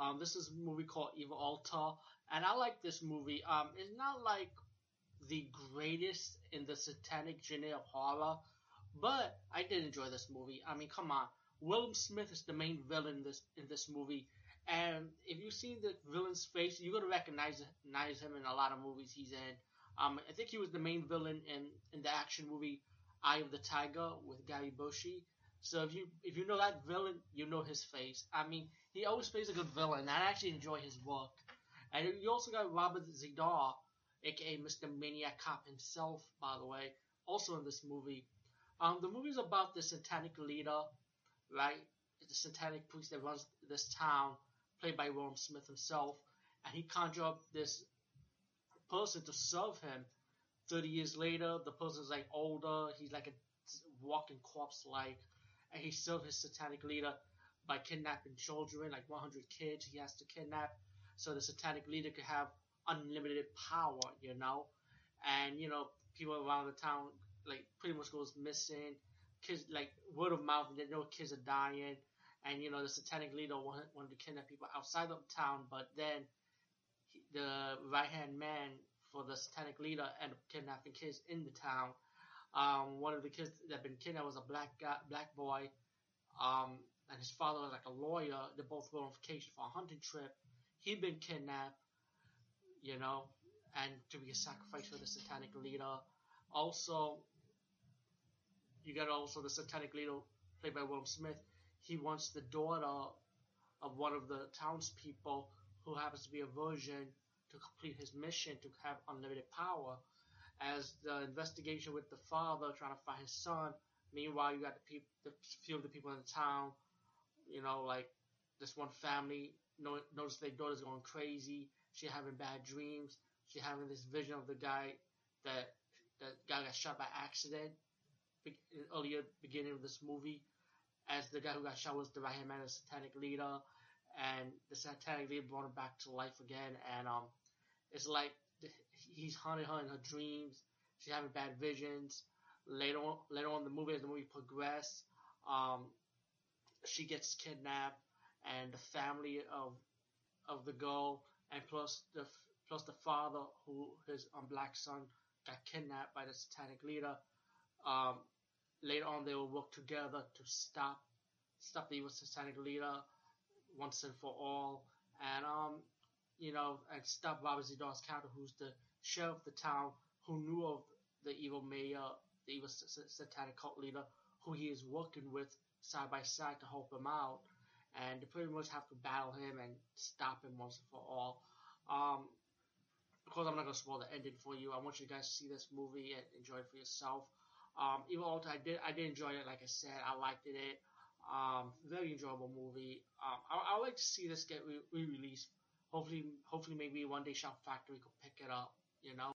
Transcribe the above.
Um, this is a movie called Evil Altar, and I like this movie. Um, it's not like the greatest in the satanic genre of horror, but I did enjoy this movie. I mean, come on, William Smith is the main villain in this in this movie, and if you see the villain's face, you're gonna recognize recognize him in a lot of movies he's in. Um, I think he was the main villain in in the action movie Eye of the Tiger with Gary Busey. So if you if you know that villain, you know his face. I mean, he always plays a good villain. I actually enjoy his work. And you also got Robert Z'Dar, aka Mr. Maniac Cop himself, by the way, also in this movie. Um, the movie is about the satanic leader, right? The satanic priest that runs this town, played by William Smith himself, and he conjure up this person to serve him. Thirty years later, the person's like older. He's like a walking corpse, like, and he served his satanic leader by kidnapping children, like 100 kids. He has to kidnap so the satanic leader could have unlimited power, you know. And you know, people around the town like pretty much goes missing. Kids like word of mouth, they know kids are dying, and you know the satanic leader wanted, wanted to kidnap people outside of town, but then he, the right hand man for the satanic leader ended up kidnapping kids in the town. Um, one of the kids that had been kidnapped was a black guy, black boy, um, and his father was like a lawyer. They both were on vacation for a hunting trip. He'd been kidnapped, you know, and to be a sacrifice for the satanic leader. Also, you got also the satanic leader played by Will Smith. He wants the daughter of one of the townspeople who happens to be a virgin to complete his mission to have unlimited power. As the investigation with the father trying to find his son, meanwhile you got the people, the few of the people in the town, you know, like this one family notice their daughter's going crazy. She having bad dreams. She having this vision of the guy that that guy got shot by accident earlier beginning of this movie. As the guy who got shot was the right hand man, the satanic leader, and the satanic leader brought him back to life again. And um, it's like he's haunting her in her dreams. She's having bad visions. Later on, later on in the movie, as the movie progresses, um, she gets kidnapped and the family of of the girl, and plus the plus the father who his um, black son got kidnapped by the satanic leader. Um, later on, they will work together to stop stop the evil satanic leader once and for all, and um, you know, and stop Robert Z'Dar's character, who's the sheriff of the town, who knew of the evil mayor, the evil satanic cult leader, who he is working with side by side to help him out and you pretty much have to battle him and stop him once and for all. Um, of course, I'm not gonna spoil the ending for you. I want you guys to see this movie and enjoy it for yourself. Um, Evil Altar, I did, I did enjoy it. Like I said, I liked it. Um, very enjoyable movie. Um, I, I would like to see this get re- released Hopefully, hopefully, maybe one day Shout Factory could pick it up. You know.